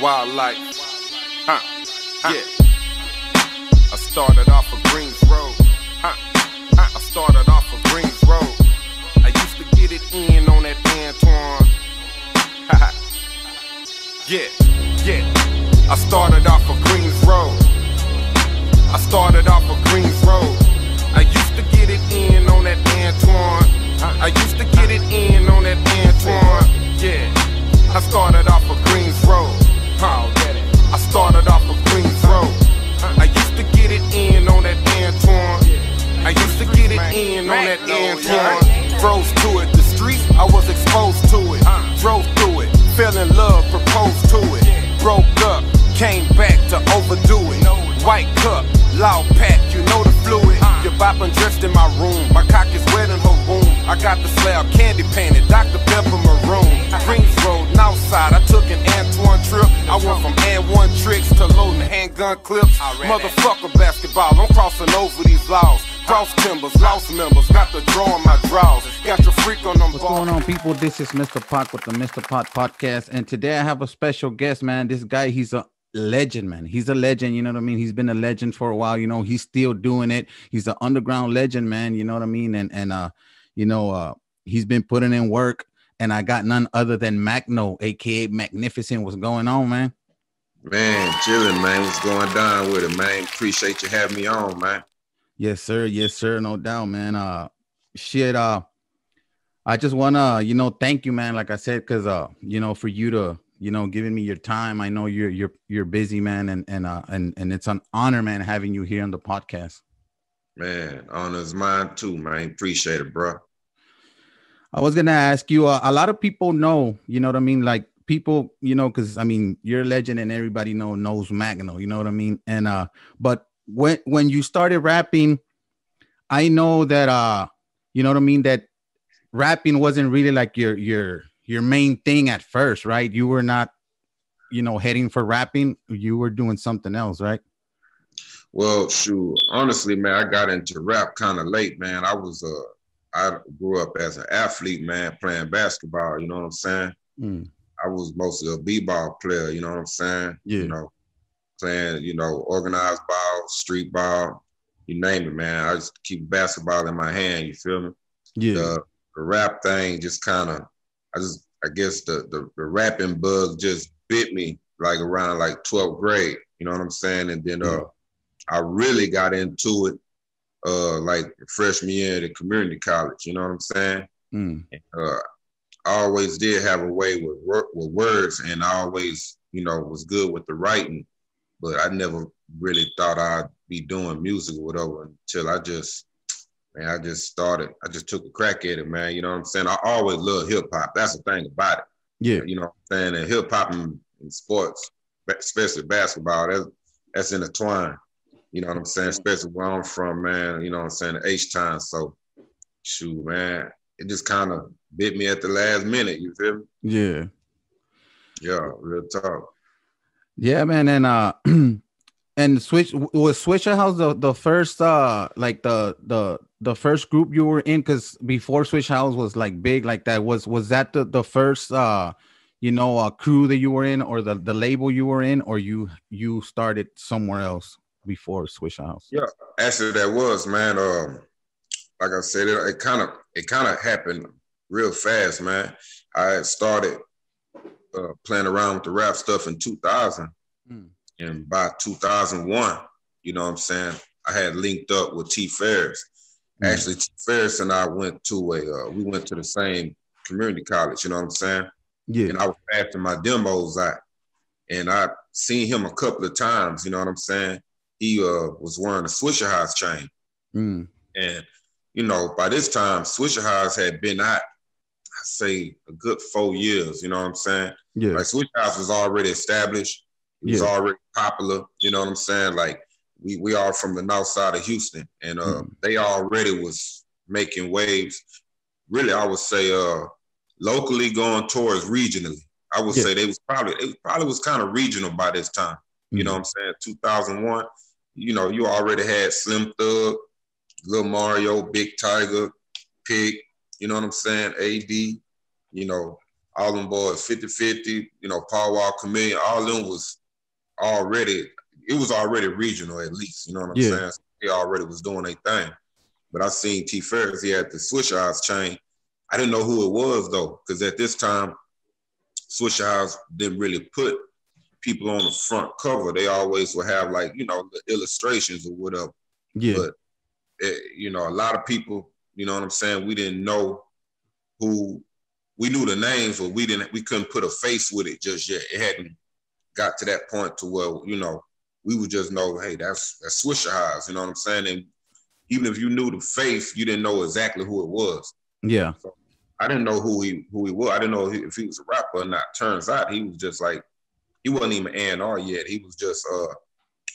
wildlife. Huh. Yeah. I started off of Greens Road. Huh. Huh. I started off of Greens Road. I used to get it in on that Antoine. yeah, yeah. I started off of Greens Road. I started off of Greens Road. I used to get it in on that Antoine. I used to get it in on that Antoine. Yeah. I started off of it on that. Froze to it. The streets, I was exposed to it. Drove through it. Fell in love, proposed to it. Broke up, came back to overdo it. White cup, loud pack, you know the fluid. Your boppin' dressed in my room. My cock is wet in her womb. I got the slab candy painted, Dr. Pepper maroon. Greens Road, Northside. I took an Antoine trip. I went from and one tricks to loading handgun clips. Motherfucker basketball, I'm crossing over these laws. Cross timbers, lost members, got the draw in my drawers. Got your freak on them What's going on, people? This is Mr. Pock with the Mr. Pock podcast, and today I have a special guest, man. This guy, he's a legend, man. He's a legend. You know what I mean? He's been a legend for a while. You know, he's still doing it. He's an underground legend, man. You know what I mean? And and uh, you know, uh, he's been putting in work. And I got none other than Magno, aka Magnificent. What's going on, man? Man, chilling, man. What's going down with it, man? Appreciate you having me on, man. Yes, sir. Yes, sir. No doubt, man. Uh, shit. Uh, I just wanna, you know, thank you, man. Like I said, cause uh, you know, for you to, you know, giving me your time. I know you're you're you're busy, man, and and uh and and it's an honor, man, having you here on the podcast. Man, honor's mine too, man. Appreciate it, bro. I was gonna ask you. Uh, a lot of people know, you know what I mean, like people, you know, because I mean, you're a legend, and everybody know knows Magno. You know what I mean? And uh, but when when you started rapping, I know that uh, you know what I mean, that rapping wasn't really like your your your main thing at first, right? You were not, you know, heading for rapping. You were doing something else, right? Well, shoot, honestly, man, I got into rap kind of late, man. I was uh I grew up as an athlete, man, playing basketball, you know what I'm saying? Mm. I was mostly a b-ball player, you know what I'm saying? Yeah. You know, playing, you know, organized ball, street ball, you name it, man. I just keep basketball in my hand, you feel me? Yeah. the, the rap thing just kind of, I just, I guess the, the the rapping bug just bit me like around like 12th grade. You know what I'm saying? And then uh, I really got into it uh like freshman year at community college. You know what I'm saying? Mm. Uh, I always did have a way with with words, and I always, you know, was good with the writing, but I never really thought I'd be doing music or whatever until I just man, I just started. I just took a crack at it, man. You know what I'm saying? I always loved hip hop. That's the thing about it. Yeah. You know what I'm saying? And hip hop and, and sports, especially basketball, that's that's intertwined. You know what I'm saying? Especially where I'm from, man. You know what I'm saying? H-Town. So shoot, man. It just kind of bit me at the last minute. You feel me? Yeah. Yeah, real talk. Yeah, man, and uh, and switch was Swishahouse the the first uh like the the the first group you were in because before Swishahouse was like big like that was was that the the first uh you know uh crew that you were in or the the label you were in or you you started somewhere else before Swishahouse? Yeah, actually, that was man. Um, like I said, it, it kind of it kind of happened real fast, man. I started uh, playing around with the rap stuff in 2000, Mm. and by 2001, you know what I'm saying, I had linked up with T Ferris. Mm. Actually, T Ferris and I went to a uh, we went to the same community college. You know what I'm saying? Yeah. and I was passing my demos out, and I seen him a couple of times. You know what I'm saying? He uh, was wearing a Swishahouse chain, Mm. and you know by this time Swishahouse had been out, say a good four years. You know what I'm saying? Yeah. Like Swishahouse was already established. It was Yeah. already popular. You know what I'm saying? Like we we are from the north side of Houston, and uh, Mhm. they already was making waves. Really, I would say uh, locally going towards regionally. I would Yeah. say they was probably it probably was kind of regional by this time. You know Mhm. what I'm saying? 2001. You know, you already had Slim Thug, Lil Mario, Big Tiger, Pick, you know what I'm saying? AD, you know, all them boys, 50-50, you know, Paul Wall Chamillionaire, all them was already, it was already regional at least, you know what I'm Yeah. saying? They already was doing their thing. But I seen T Ferris, he had the Swishahouse chain. I didn't know who it was though, because at this time, Swishahouse didn't really put people on the front cover. They always would have like, you know, the illustrations or whatever. Yeah. But eh, you know, a lot of people, you know what I'm saying, we didn't know who we knew the names, but we didn't we couldn't put a face with it just yet. It hadn't got to that point to where, you know, we would just know, hey, that's that's Swishahouse, you know what I'm saying? And even if you knew the face, you didn't know exactly who it was. yeah. I didn't know who he who he was. I didn't know if he was a rapper or not. Turns out he was just like he wasn't even A&R yet. He was just uh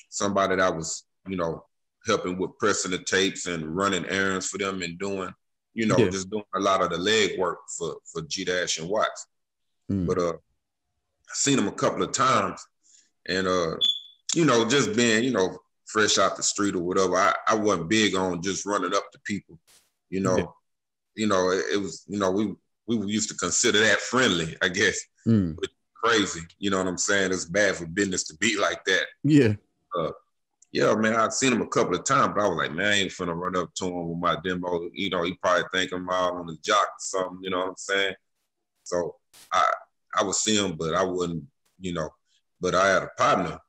somebody that was, you know, helping with pressing the tapes and running errands for them and doing, you know, Yeah. just doing a lot of the leg work for for G Dash and Watts. Mm. But uh I seen him a couple of times and uh, you know, just being, you know, fresh out the street or whatever, I, I wasn't big on just running up to people, you know. Yeah. You know, it, it was, you know, we we used to consider that friendly, I guess. Mm. Crazy. You know what I'm saying? It's bad for business to be like that. Yeah. Yeah, man, I'd seen him a couple of times, but I was like, man, I ain't finna run up to him with my demo. You know, he probably think I'm out on the jock or something, you know what I'm saying? So I I would see him, but I wouldn't, you know. But I had a partner.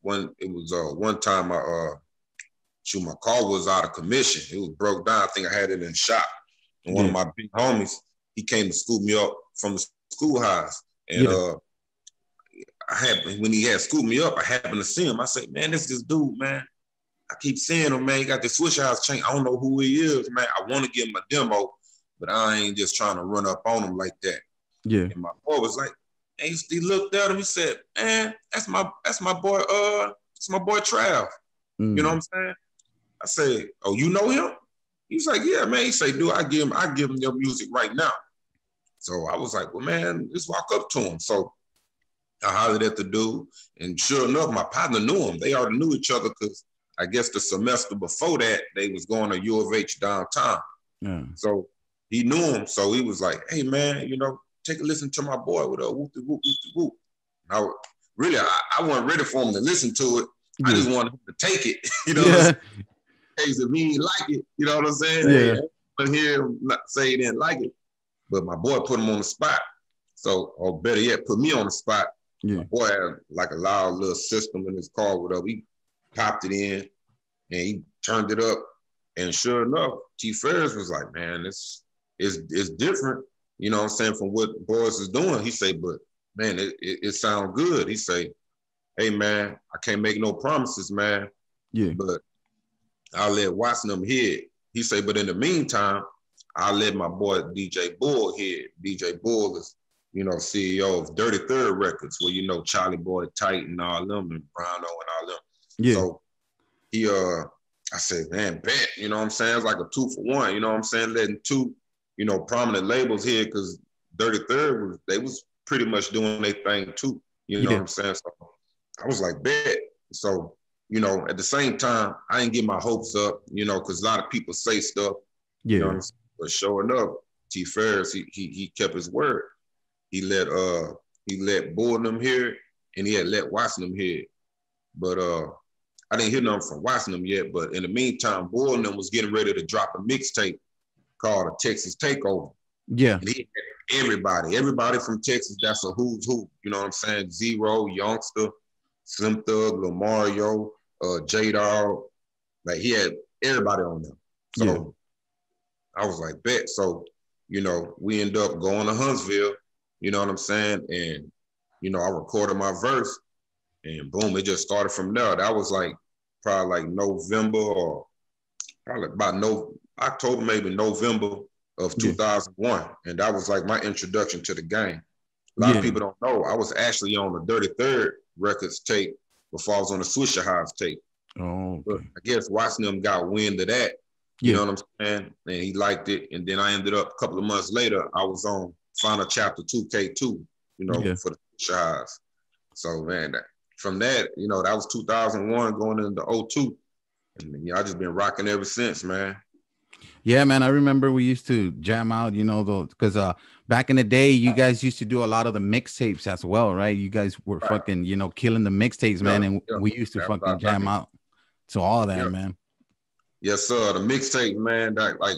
One it was uh one time I uh shoot, my car was out of commission. It was broke down. I think I had it in shop. And one of my big homies, he came to scoop me up from the schoolhouse. And Yeah. uh I happened when he had scooped me up, I happened to see him. I said, man, this this dude, man. I keep seeing him, man. He got the Swishahouse chain. I don't know who he is, man. I want to give him a demo, but I ain't just trying to run up on him like that. Yeah. And my boy was like, and he, looked at him. He said, man, that's my that's my boy. Uh, it's my boy Trav. Mm. You know what I'm saying? I said, oh, you know him? He's like, yeah, man. He say, dude, I give him, I give him your music right now. So I was like, well, man, let's walk up to him. So I hollered at the dude, and sure enough, my partner knew him. They already knew each other because I guess the semester before that, they was going to U of H downtown. Yeah. So he knew him. So he was like, hey, man, you know, take a listen to my boy with a whoop de whoop, whoop de whoop. And I, really, I, I wasn't ready for him to listen to it. I just wanted him to take it. you know, yeah. case if he ain't like it, you know what I'm saying? Yeah. Hey, hear him not say he didn't like it. But my boy put him on the spot. So, or better yet, put me on the spot. Yeah. My boy had like a loud little system in his car, whatever. He popped it in and he turned it up. And sure enough, T Ferris was like, man, it's it's it's different, you know what I'm saying, from what Boris is doing. He say, but man, it, it, it sounds good. He say, hey man, I can't make no promises, man Yeah. but I'll let Watson them hit. He say, but in the meantime, I'll let my boy DJ Bull hit. DJ Bull is, you know, CEO of Dirty Third Records, where you know Charlie Boy Titan, all them and Browno and all them. Yeah. So he uh I said, man, bet, you know what I'm saying? It's like a two for one, you know what I'm saying? Letting two, you know, prominent labels here because Dirty Third was they was pretty much doing their thing too. You know Yeah. what I'm saying? So I was like, bet. So you know, at the same time, I didn't get my hopes up, you know, because a lot of people say stuff, you know, yeah. what I'm but showing up, T Ferris, he, he he kept his word. He let uh he let them hear it, and he had let Watson them hear it. But uh I didn't hear nothing from Watson yet. But in the meantime, Bull was getting ready to drop a mixtape called a Texas Takeover. Yeah. And he had everybody, everybody from Texas, that's a who's who. You know what I'm saying? Zero, Youngster, Slim Thug, Lamario, uh, J Dog. Like he had everybody on there. So Yeah. I was like, bet. So, you know, we end up going to Huntsville, you know what I'm saying? And, you know, I recorded my verse and boom, it just started from there. That was like probably like November or probably about no October, maybe November of Yeah. 2001. And that was like my introduction to the game. A lot Yeah. of people don't know. I was actually on the Dirty Third Records tape before I was on the Swishahouse tape. Oh. But Okay. I guess watching them got wind of that. You Yeah. know what I'm saying? And he liked it. And then I ended up a couple of months later, I was on Final Chapter 2K2, you know, Yeah. for the Swishahouse. So man, that, from that, you know, that was 2001 going into 02. And you know, I just been rocking ever since, man. Yeah, man. I remember we used to jam out, you know, those because uh back in the day, you guys used to do a lot of the mixtapes as well, right? You guys were Right. fucking, you know, killing the mixtapes, man. Yeah, And yeah. we used to That's fucking jam out to all that, Yeah. man. Yes, sir. The mixtape, man, that like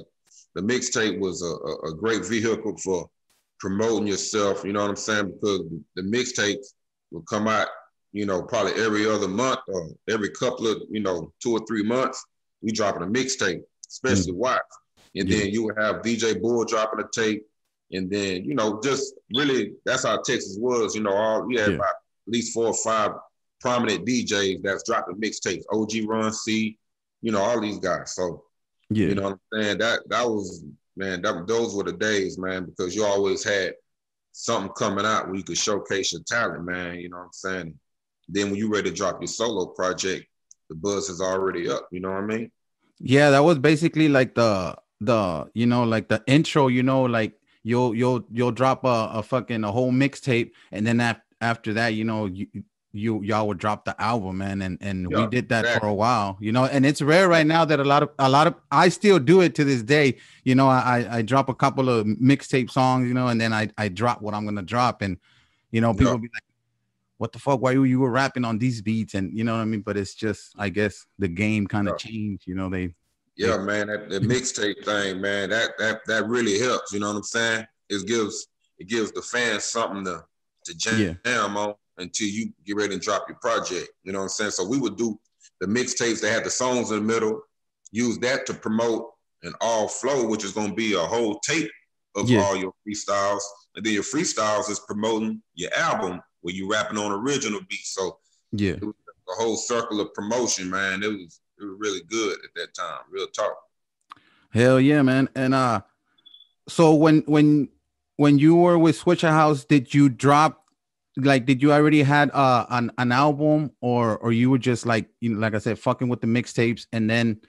the mixtape was a, a, a great vehicle for promoting yourself. You know what I'm saying? Because the mixtapes will come out, you know, probably every other month or every couple of, you know, two or three months. We dropping a mixtape, especially mm. Watts. And Yeah. then you would have DJ Bull dropping a tape. And then, you know, just really that's how Texas was. You know, all we had Yeah. about at least four or five prominent DJs that's dropping mixtapes. OG Run C, you know, all these guys. So Yeah. you know what I'm saying? That that was man, that those were the days, man, because you always had something coming out where you could showcase your talent, man. You know what I'm saying? Then when you ready to drop your solo project, the buzz is already up. You know what I mean? Yeah, that was basically like the the you know like the intro. You know, like you'll you'll you'll drop a, a fucking a whole mixtape, and then after after that, you know, you you y'all would drop the album, man, and and we did that for a while, you know. And it's rare right now that a lot of a lot of I still do it to this day. You know, I I- drop a couple of mixtape songs, you know, and then I I drop what I'm gonna drop, and you know, people Yeah. be like. What the fuck? Why you you were rapping on these beats? And you know what I mean? But it's just, I guess, the game kind of Yeah. changed. You know, they Yeah, man, that the mixtape thing, man, that that that really helps. You know what I'm saying? It gives it gives the fans something to to jam Yeah. on until you get ready and drop your project. You know what I'm saying? So we would do the mixtapes that had the songs in the middle, use that to promote an all flow, which is gonna be a whole tape of Yeah. all your freestyles. And then your freestyles is promoting your album where you rapping on original beats. So yeah. the whole circle of promotion, man, it was it was really good at that time. Real talk. Hell yeah, man. And uh so when when when you were with Swishahouse, did you drop like did you already had uh an, an album or or you were just like you know like I said fucking with the mixtapes and then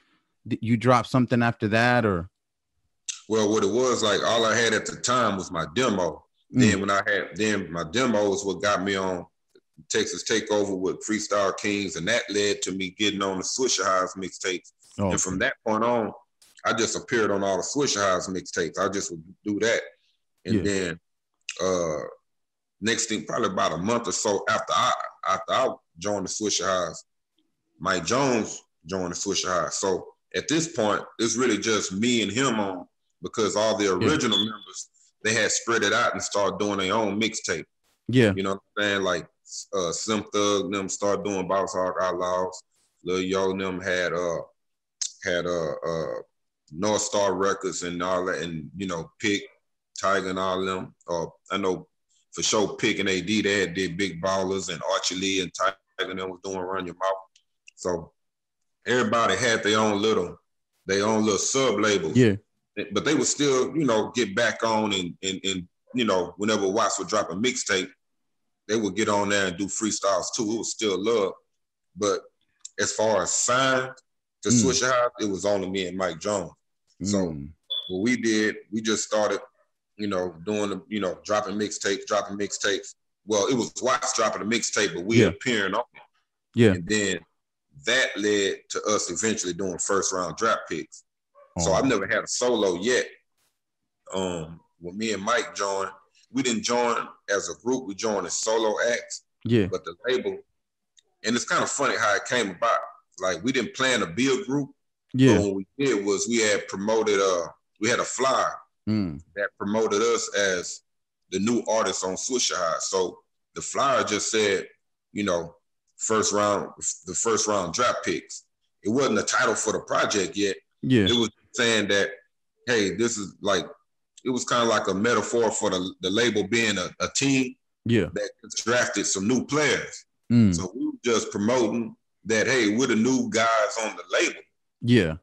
you drop something after that or Well, what it was like, all I had at the time was my demo. Mm. Then when I had, then my demo is what got me on Texas Takeover with Freestyle Kings, and that led to me getting on the Swishahouse mixtapes. oh, And from that point on, I just appeared on all the Swishahouse mixtapes. I just would do that, and Yeah. then uh, next thing, probably about a month or so after I after I joined the Swishahouse, Mike Jones joined the Swishahouse. So at this point, it's really just me and him on because all the original members they had spread it out and started doing their own mixtape. yeah You know what I'm saying? Like uh Slim Thug them started doing Boss Hogg Outlawz. Lil Yo and them had uh had uh uh North Star Records and all that and you know Pick, Tiger and all them. Uh I know for sure Pick and AD they had did Big Ballers and Archie Lee and Tiger and them was doing Run Your Mouth. So everybody had their own little their own little sub labels yeah but they would still, you know, get back on and and, and you know, whenever Watts would drop a mixtape, they would get on there and do freestyles too. It was still love. But as far as signed to Mm. Swishahouse, it was only me and Mike Jones. So Mm. what we did, we just started, you know, doing the, you know, dropping mixtapes, dropping mixtapes. Well, it was Watts dropping a mixtape, but we Yeah. appearing on it. yeah And then that led to us eventually doing first round draft picks. So Oh. I've never had a solo yet. Um, when me and Mike joined, we didn't join as a group. We joined as solo acts, yeah but the label, and it's kind of funny how it came about. Like we didn't plan to be a group. But yeah what we did was we had promoted. Uh, we had a flyer Mm. that promoted us as the new artist on Swishahouse. So the flyer just said, you know, first round, the first round draft picks. It wasn't a title for the project yet yeah it was saying that, hey, this is like, it was kind of like a metaphor for the, the label being a, a team yeah that drafted some new players. Mm. So we were just promoting that, hey, we're the new guys on the label. yeah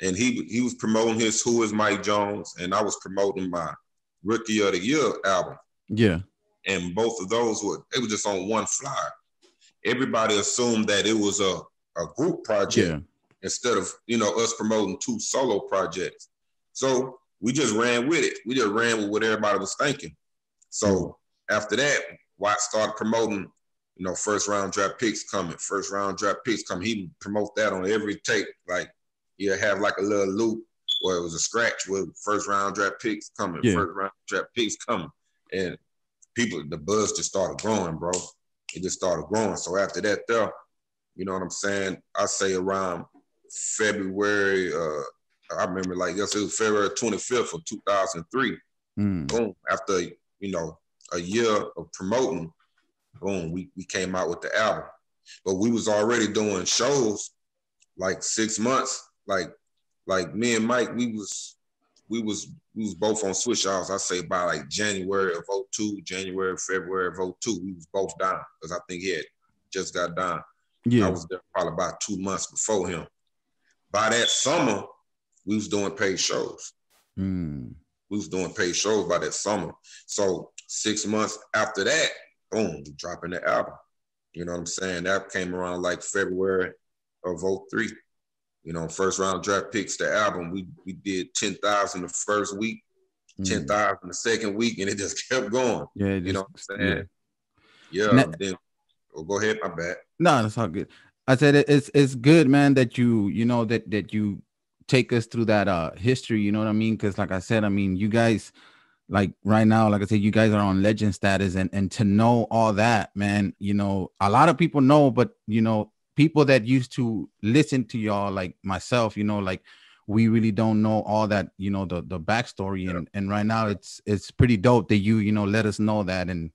And he he was promoting his Who is Mike Jones, and I was promoting my Rookie of the Year album. yeah And both of those were they were just on one flyer. Everybody assumed that it was a, a group project yeah instead of you know us promoting two solo projects. So we just ran with it. We just ran with what everybody was thinking. So after that, Watt started promoting, you know, first round draft picks coming, first round draft picks coming. He promote that on every tape. Like he'll have like a little loop well, it was a scratch with first round draft picks coming, Yeah. first round draft picks coming, and people, the buzz just started growing, bro. It just started growing. So after that, though, you know what I'm saying? I say around February. Uh, I remember like yes, it was February 25th of 2003 Mm. boom, after you know a year of promoting, boom, we, we came out with the album. But we was already doing shows like six months. Like like me and Mike, we was we was we was both on switch offs. I say by like January of 02, January, February of 02, we was both down because I think he had just got down. Yeah. I was there probably about two months before him. By that summer, we was doing paid shows Mm. we was doing paid shows by that summer. So six months after that, boom, we dropping the album. You know what I'm saying? That came around like February of 03. You know, first round draft picks, the album, we we did 10,000 the first week, Mm. 10,000 the second week, and it just kept going. Yeah. You know what I'm saying? Yeah. Na- then, oh, go ahead, my bad. No, that's all good. I said it, it's it's good, man, that you you know that that you take us through that uh history. You know what I mean? Because like I said, I mean, you guys like right now, like I said, you guys are on legend status, and and to know all that, man, you know, a lot of people know, but you know, people that used to listen to y'all, like myself, you know, like we really don't know all that, you know, the the backstory, and and right now it's it's pretty dope that you you know let us know that, and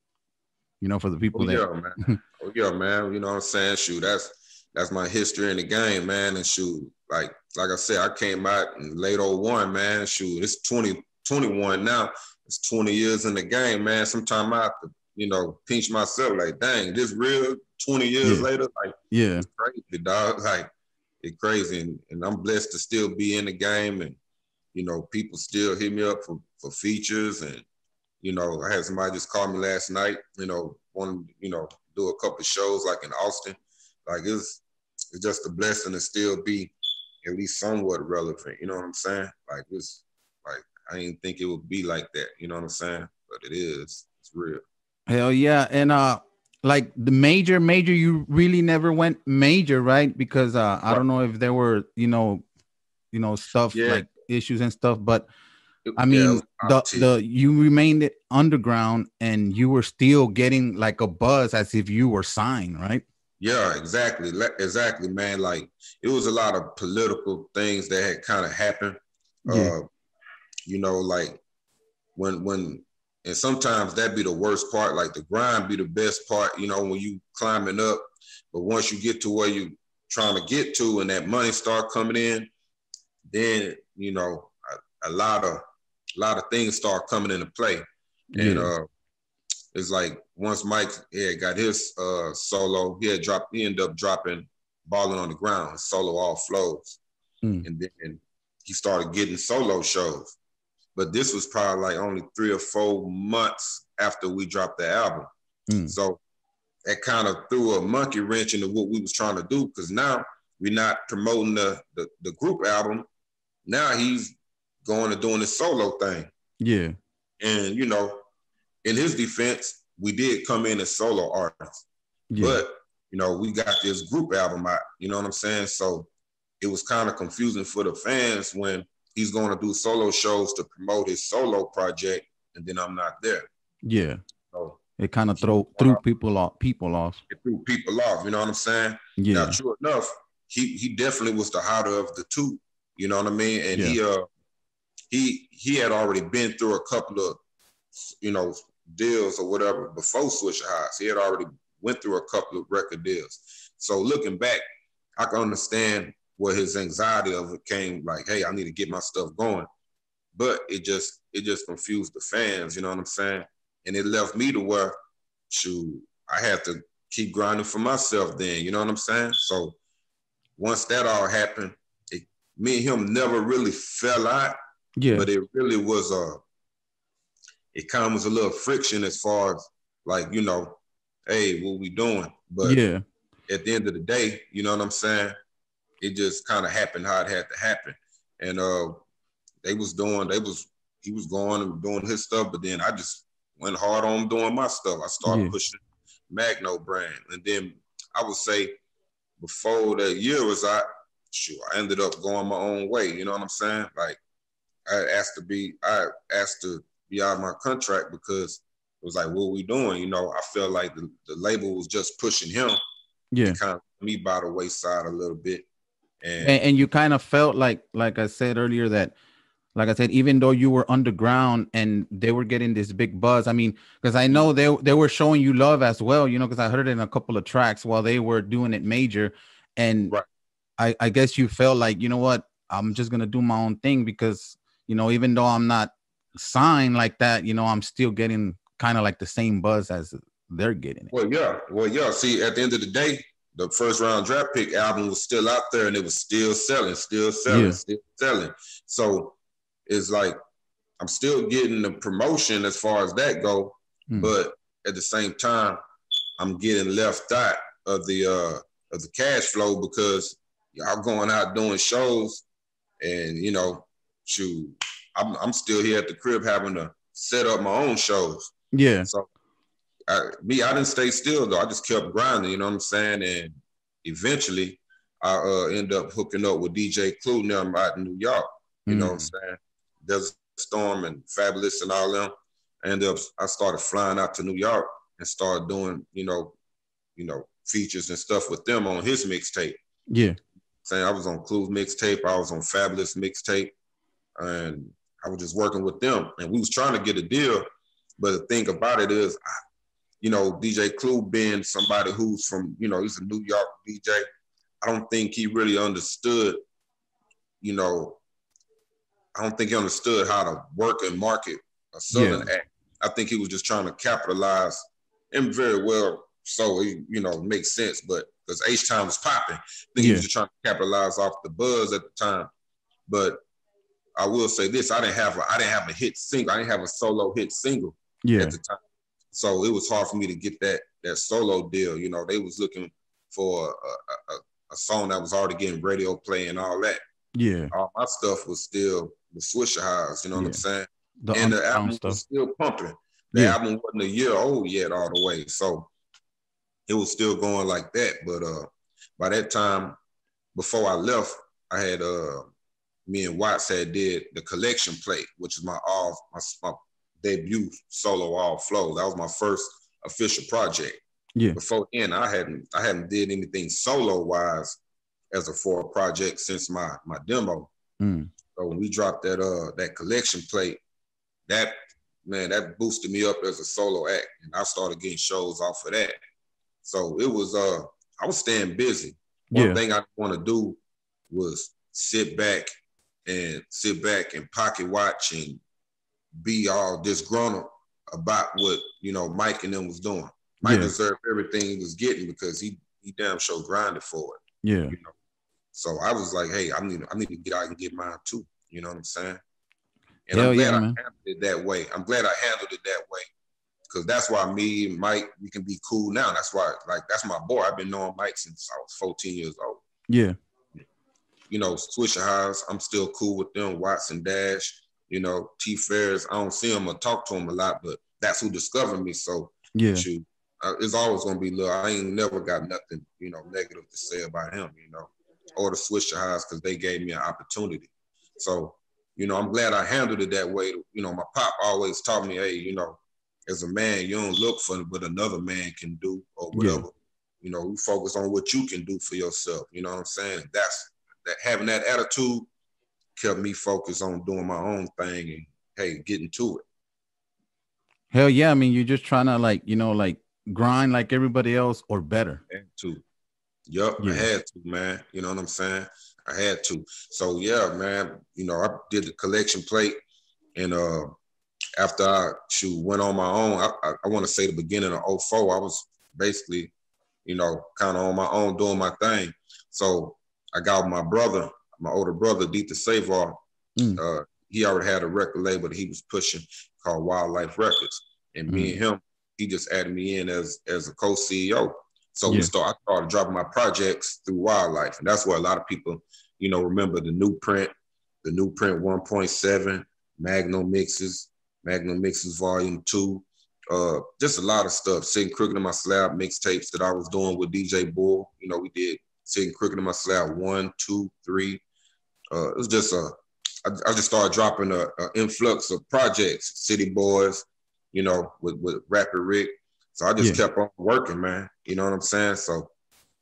you know, for the people Oh, that yeah, man. oh, yeah, man. You know what I'm saying? Shoot, that's that's my history in the game, man. And shoot, like like I said, I came out in late 01, man. Shoot, it's 20, 21 now. It's 20 years in the game, man. Sometime I have to, you know, pinch myself like, dang, this real 20 years Yeah. later, like yeah, it's crazy, dog. Like it's crazy. And, and I'm blessed to still be in the game and you know, people still hit me up for, for features and you know, I had somebody just call me last night, you know, want to, you know, do a couple of shows like in Austin. Like it's it's just a blessing to still be at least somewhat relevant. You know what I'm saying? Like it's like I didn't think it would be like that. You know what I'm saying? But it is. It's real. Hell yeah. And uh like the major major you really never went major, right? Because uh I don't know if there were, you know, you know, stuff Yeah. like issues and stuff, but I mean was the the you remained underground and you were still getting like a buzz as if you were signed, right? Yeah, exactly. Exactly, man. Like it was a lot of political things that had kind of happened. Yeah. Uh, you know, like when when and sometimes that be the worst part. Like the grind be the best part, you know, when you climbing up. But once you get to where you trying to get to and that money start coming in, then you know, a, a lot of a lot of things start coming into play. And Yeah. uh it's like once Mike had got his uh solo, he had dropped, he ended up dropping balling on the ground, solo all flows. Mm. And then he started getting solo shows. But this was probably like only three or four months after we dropped the album. Mm. So that kind of threw a monkey wrench into what we was trying to do because now we're not promoting the, the the group album. Now he's going to doing his solo thing. Yeah. And you know, in his defense, we did come in as solo artists, Yeah. but you know, we got this group album out. You know what I'm saying? So it was kind of confusing for the fans when he's going to do solo shows to promote his solo project, and then I'm not there. yeah. So It kind of throw threw people off people off. it threw people off. You know what I'm saying? Yeah. Now, true enough, he he definitely was the hotter of the two. You know what I mean? And he uh he he had already been through a couple of you know deals or whatever before Swishahouse. He had already went through a couple of record deals. So looking back, I can understand where his anxiety of it came. Like, hey, I need to get my stuff going. But it just it just confused the fans. You know what I'm saying? And it left me to where, shoot, I had to keep grinding for myself. Then you know what I'm saying? So once that all happened, it, me and him never really fell out Yeah. but it really was a it kind of was a little friction as far as like you know hey what we doing but yeah. at the end of the day you know what i'm saying it just kind of happened how it had to happen and uh they was doing they was he was going and doing his stuff but then i just went hard on doing my stuff i started Yeah. pushing magno brand and then i would say before that year was out shoot i ended up going my own way you know what i'm saying like I asked to be I asked to be out of my contract because it was like, what are we doing? You know, I felt like the, the label was just pushing him. Yeah. Kind of me by the wayside a little bit. And, and, and you kind of felt like like I said earlier that like I said, even though you were underground and they were getting this big buzz, I mean, because I know they they were showing you love as well, you know, because I heard it in a couple of tracks while they were doing it major, and Right. I I guess you felt like you know what, I'm just gonna do my own thing because you know even though I'm not signed like that, you know, I'm still getting kind of like the same buzz as they're getting it. Well, yeah, well, yeah. See, at the end of the day, the first round draft pick album was still out there, and it was still selling, still selling, Yeah. still selling. So it's like I'm still getting the promotion as far as that go, Hmm. but at the same time, I'm getting left out of the uh of the cash flow because y'all going out doing shows, and you know, shoot, I'm I'm still here at the crib having to set up my own shows. Yeah, So I, me, I didn't stay still though. I just kept grinding, you know what I'm saying? And eventually I uh end up hooking up with DJ Clue now I'm out in New York. You know what I'm saying? Desert Storm and Fabolous and all them. I ended up I started flying out to New York and started doing, you know, you know, features and stuff with them on his mixtape. yeah, Saying I was on Clue's mixtape, I was on Fabolous mixtape, and I was just working with them. And we was trying to get a deal, but the thing about it is, I, you know, DJ Clue being somebody who's from, you know, he's a New York DJ. I don't think he really understood, you know, I don't think he understood how to work and market a Southern act. I think he was just trying to capitalize, and very well so. He, you know, makes sense. But because H-Town was popping, I think he was just trying to capitalize off the buzz at the time. But I will say this: I didn't have a, I didn't have a hit single. I didn't have a solo hit single yeah, at the time. So it was hard for me to get that that solo deal. You know, they was looking for a, a, a, song that was already getting radio play and all that. yeah. All my stuff was still the Swishahouse. You know what Yeah. I'm saying? The and the album stuff. was still pumping. The Yeah. album wasn't a year old yet all the way. So it was still going like that. But uh by that time, before I left, I had uh me and Watts had did the collection plate, which is my all my, my debut solo all flow. That was my first official project. Yeah. Before then, I hadn't I hadn't did anything solo wise as a for project since my my demo. Mm. So when we dropped that uh that collection plate, that man, that boosted me up as a solo act, and I started getting shows off of that. So it was uh I was staying busy. One Yeah. thing I want to do was sit back and sit back and pocket watch and be all disgruntled about what you know Mike and them was doing. Mike Yeah. deserved everything he was getting because he he damn sure grinded for it. Yeah. You know. So I was like, hey, I need I need to get out and get mine too. You know what I'm saying? And Hell I'm glad yeah, I man. handled it that way. I'm glad I handled it that way. Cause that's why me and Mike, we can be cool now. That's why, like, that's my boy. I've been knowing Mike since I was 14 years old. Yeah. You know, Swishahouse, I'm still cool with them. Watson Dash, you know, T Ferris. I don't see him or talk to him a lot, but that's who discovered me. So Yeah. shoot, uh, it's always gonna be little. I ain't never got nothing, you know, negative to say about him, you know, or the Swishahouse because they gave me an opportunity. So, you know, I'm glad I handled it that way. You know, my pop always taught me, hey, you know, as a man, you don't look for what another man can do or Yeah. whatever. You know, you focus on what you can do for yourself. You know what I'm saying? That's that having that attitude kept me focused on doing my own thing and hey, getting to it. Hell yeah. I mean, you're just trying to like, you know, like grind like everybody else or better. had to. Yup, Yeah. I had to, man. You know what I'm saying? I had to. So yeah, man. You know, I did the collection plate, and uh, after I shoot went on my own, I, I, I want to say the beginning of 04, I was basically, you know, kind of on my own doing my thing. So I got my brother, my older brother, Dieter Savar. Mm. Uh, he already had a record label that he was pushing called Wildlife Records, and me and him, he just added me in as as a co-CEO. So we start, I started dropping my projects through Wildlife, and that's where a lot of people, you know, remember the new print, the new print 1.7, Magno mixes, Magno mixes volume two, uh, just a lot of stuff. Sitting crooked in my slab mixtapes that I was doing with DJ Bull. You know, we did sitting crooked in my slab one, two, three. Uh, it was just a I, I just started dropping a, a, influx of projects, City Boys, you know, with with Rapper Rick. So I just yeah. kept on working, man. You know what I'm saying? So,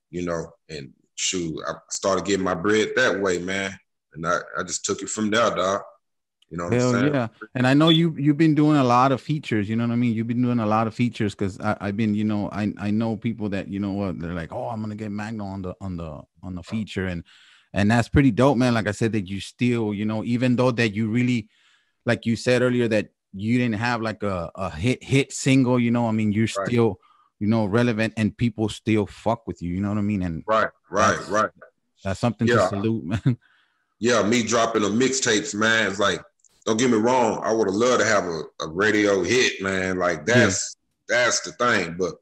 you know, and shoot, I started getting my bread that way, man. And I, I just took it from there, dog. You know what I'm saying? Hell yeah. And I know you you've been doing a lot of features, you know what I mean? You've been doing a lot of features because I've been, you know, I I know people that, you know what, they're like, oh, I'm gonna get Magno on the on the on the feature. And and that's pretty dope, man. Like I said, that you still, you know, even though that you really, like you said earlier, that you didn't have like a, a hit hit single, you know, I mean, you're right. still, you know, relevant and people still fuck with you, you know what I mean? And right, right, that's, right. That's something yeah. to salute, man. Yeah, me dropping the mixtapes, man. It's like, don't get me wrong, I would have loved to have a, a radio hit, man. Like that's yeah. that's the thing. But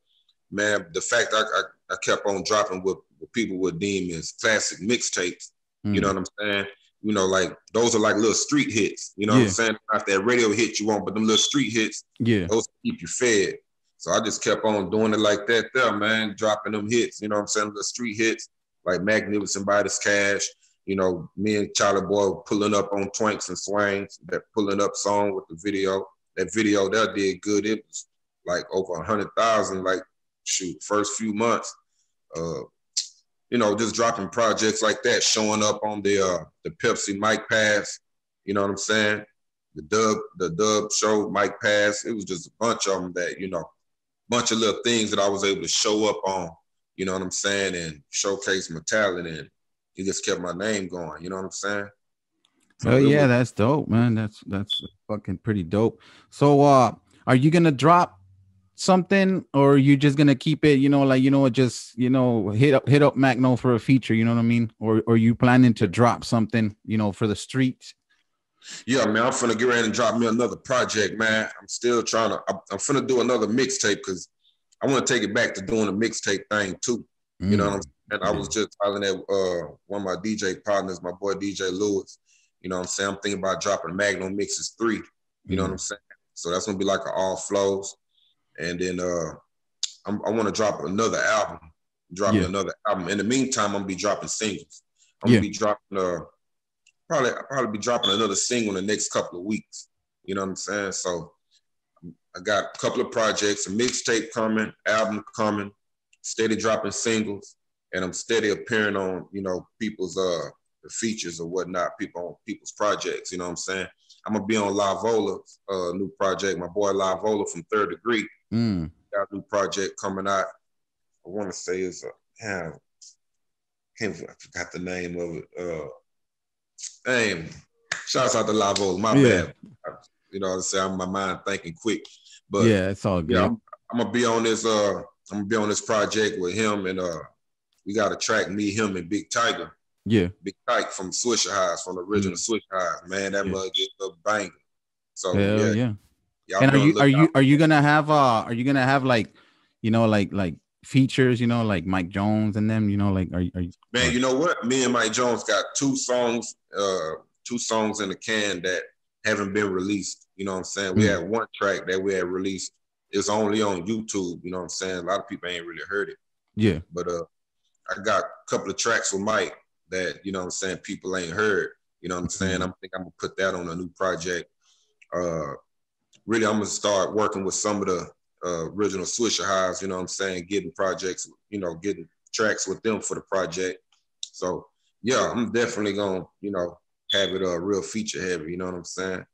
man, the fact I, I, I kept on dropping with what people would deem as classic mixtapes. Mm. You know what I'm saying? You know, like those are like little street hits. You know yeah. what I'm saying? Not that radio hit you want, but them little street hits. Yeah, those keep you fed. So I just kept on doing it like that, there, man, dropping them hits. You know what I'm saying? The street hits like Magnificent by this cash. You know, me and Charlie Boy pulling up on Twinks and Swangs, that pulling up song with the video. That video that did good. It was like over a hundred thousand, like shoot, first few months. Uh, you know, just dropping projects like that, showing up on the uh, the Pepsi Mike Pass. You know what I'm saying? The dub, the dub show, Mike Pass. It was just a bunch of them that you know, bunch of little things that I was able to show up on. You know what I'm saying? And showcase my talent, and he just kept my name going. You know what I'm saying? So oh yeah, was- that's dope, man. That's that's fucking pretty dope. So, uh, are you gonna drop something or you just gonna keep it you know like you know just you know hit up hit up magno for a feature you know what i mean? Or or you planning to drop something you know for the streets? Yeah man i'm gonna get ready and drop me another project man. I'm still trying to i'm, I'm gonna do another mixtape because i want to take it back to doing a mixtape thing too. Mm. you know what i'm saying? I was just telling that uh one of my dj partners my boy dj lewis you know what i'm saying? I'm thinking about dropping magno mixes three you mm. know what i'm saying? So that's gonna be like an all flows and then uh, I'm, i want to drop another album, dropping yeah. another album. In the meantime, I'm gonna be dropping singles. I'm yeah. gonna be dropping uh, probably I'll probably be dropping another single in the next couple of weeks. You know what I'm saying? So I got a couple of projects, a mixtape coming, album coming, steady dropping singles, and I'm steady appearing on you know people's uh features or whatnot, people on people's projects. You know what I'm saying? I'm gonna be on Lavola's uh, new project. My boy Lavola from Third Degree. Mm. Got a new project coming out. I want to say it's a yeah, can't I forgot the name of it. Uh, damn, shouts out to Lavola. My yeah. bad. You know, I say I'm my mind thinking quick, but yeah, it's all good. Yeah, I'm, I'm, gonna be on this. Uh, I'm gonna be on this project with him, and uh, we got to track me, him, and Big Tiger. Yeah. Big Tiger from Swishahouse, from the original mm. Swishahouse. Man, that yeah. mug is a banger. So Hell yeah. yeah. And are you are you are you gonna have uh are you gonna have like you know like like features, you know, like Mike Jones and them, you know, like are, are you Man, you know what? Me and Mike Jones got two songs, uh two songs in the can that haven't been released. You know what I'm saying? We mm. had one track that we had released. It's only on YouTube, you know what I'm saying? A lot of people ain't really heard it. Yeah. But uh I got a couple of tracks with Mike that you know what I'm saying people ain't heard. You know what I'm saying? Mm-hmm. I'm think I'm gonna put that on a new project. Uh, really, I'm gonna start working with some of the uh, original Swishahouse. You know what I'm saying? Getting projects, you know, getting tracks with them for the project. So yeah, I'm definitely gonna you know have it a uh, real feature heavy. You know what I'm saying?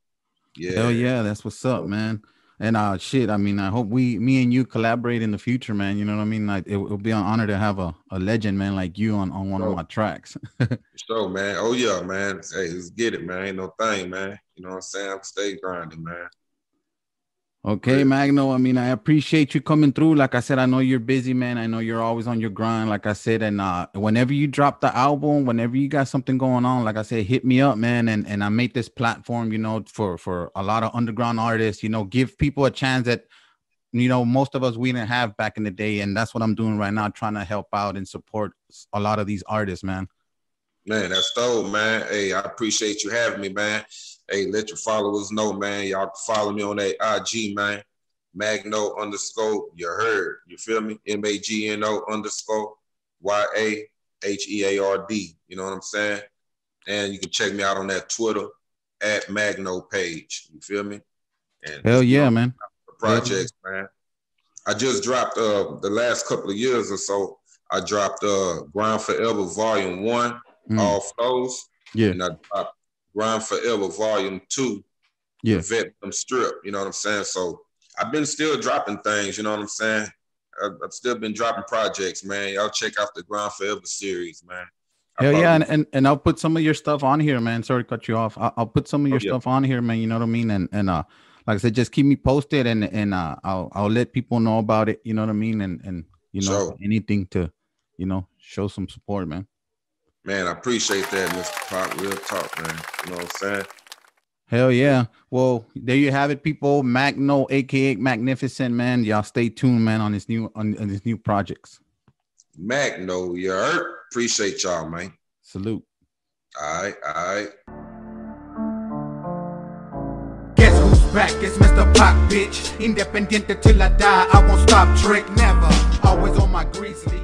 Yeah. Hell yeah, that's what's up, man. And uh shit, I mean, I hope we me and you collaborate in the future, man. You know what I mean? Like it will be an honor to have a, a legend, man, like you on, on one of my tracks. so man. Oh yeah, man. Hey, let's get it, man. Ain't no thing, man. You know what I'm saying? I'm stay grinding, man. Okay, Magno. I mean, I appreciate you coming through. Like I said, I know you're busy, man. I know you're always on your grind. Like I said, and uh, whenever you drop the album, whenever you got something going on, like I said, hit me up, man. And and I made this platform, you know, for for a lot of underground artists. You know, give people a chance that you know most of us we didn't have back in the day, and that's what I'm doing right now, trying to help out and support a lot of these artists, man. Man, that's dope, man. Hey, I appreciate you having me, man. Hey, let your followers know, man. Y'all follow me on that IG, man. Magno underscore, you heard. You feel me? M A G N O underscore Y A H E A R D. You know what I'm saying? And you can check me out on that Twitter, at Magno page. You feel me? And hell yeah, man. Projects, yeah. man. I just dropped uh the last couple of years or so. I dropped uh Grind Forever Volume One, mm. all flows. Yeah. And I dropped Grind Forever Volume Two. Yeah. Vet them strip. You know what I'm saying? So I've been still dropping things. You know what I'm saying? I've still been dropping projects, man. Y'all check out the Grind Forever series, man. Hell yeah, and, and and I'll put some of your stuff on here, man. Sorry to cut you off. I'll, I'll put some of your oh, yeah. stuff on here, man. You know what I mean? And and uh, like I said, just keep me posted, and and uh, I'll I'll let people know about it. You know what I mean? And and you know sure. anything to, you know, show some support, man. Man, I appreciate that, Mr. Pock. Real talk, man. You know what I'm saying? Hell yeah. Well, there you have it, people. Magno, aka Magnificent, man. Y'all stay tuned, man, on this new on, on these new projects. Magno, you heard? Appreciate y'all, man. Salute. All right, all right. Guess who's back? It's Mr. Pock, bitch. Independent till I die. I won't stop, trick, never. Always on my grizzly.